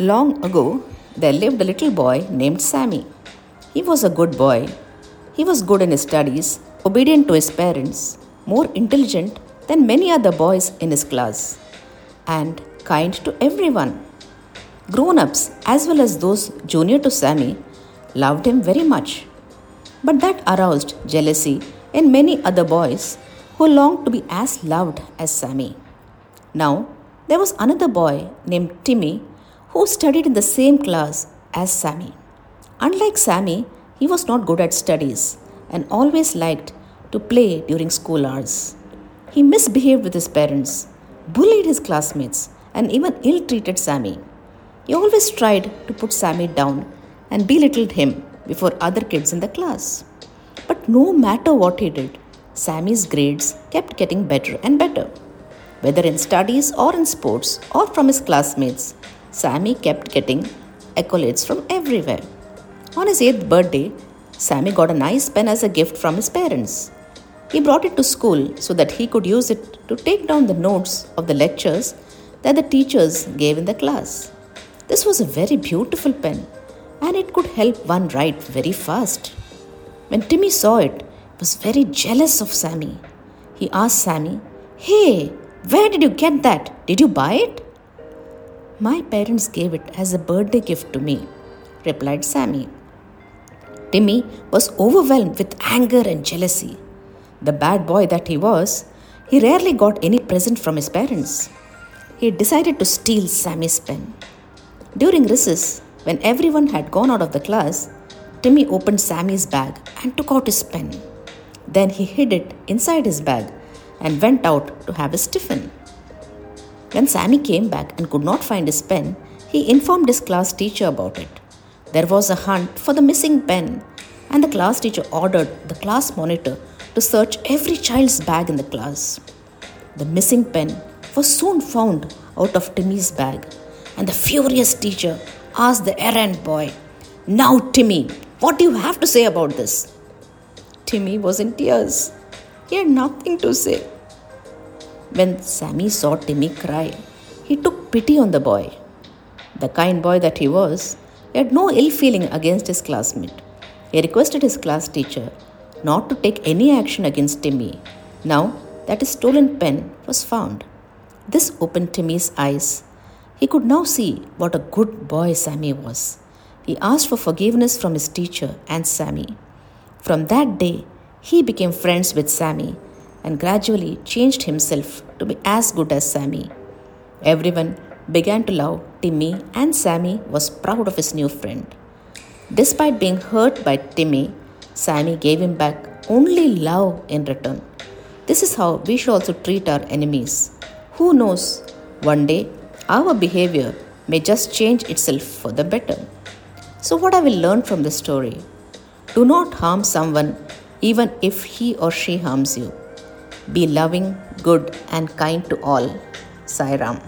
Long ago, there lived a little boy named Sammy. He was a good boy. He was good in his studies, obedient to his parents, more intelligent than many other boys in his class, and kind to everyone. Grown ups, as well as those junior to Sammy, loved him very much. But that aroused jealousy in many other boys who longed to be as loved as Sammy. Now, there was another boy named Timmy who studied in the same class as Sammy. Unlike Sammy, he was not good at studies and always liked to play during school hours. He misbehaved with his parents, bullied his classmates, and even ill treated Sammy. He always tried to put Sammy down and belittled him before other kids in the class. But no matter what he did, Sammy's grades kept getting better and better. Whether in studies or in sports or from his classmates, Sammy kept getting accolades from everywhere. On his 8th birthday, Sammy got a nice pen as a gift from his parents. He brought it to school so that he could use it to take down the notes of the lectures that the teachers gave in the class. This was a very beautiful pen and it could help one write very fast. When Timmy saw it, he was very jealous of Sammy. He asked Sammy, Hey, where did you get that? Did you buy it? My parents gave it as a birthday gift to me, replied Sammy. Timmy was overwhelmed with anger and jealousy. The bad boy that he was, he rarely got any present from his parents. He decided to steal Sammy's pen. During recess, when everyone had gone out of the class, Timmy opened Sammy's bag and took out his pen. Then he hid it inside his bag and went out to have his tiffin. When Sammy came back and could not find his pen, he informed his class teacher about it. There was a hunt for the missing pen, and the class teacher ordered the class monitor to search every child's bag in the class. The missing pen was soon found out of Timmy's bag, and the furious teacher asked the errand boy, Now, Timmy, what do you have to say about this? Timmy was in tears. He had nothing to say. When Sammy saw Timmy cry, he took pity on the boy. The kind boy that he was, he had no ill feeling against his classmate. He requested his class teacher not to take any action against Timmy now that his stolen pen was found. This opened Timmy's eyes. He could now see what a good boy Sammy was. He asked for forgiveness from his teacher and Sammy. From that day, he became friends with Sammy and gradually changed himself to be as good as Sammy. Everyone began to love Timmy, and Sammy was proud of his new friend. Despite being hurt by Timmy, Sammy gave him back only love in return. This is how we should also treat our enemies. Who knows, one day our behavior may just change itself for the better. So, what I will learn from this story? Do not harm someone even if he or she harms you. Be loving, good, and kind to all. Sai Ram.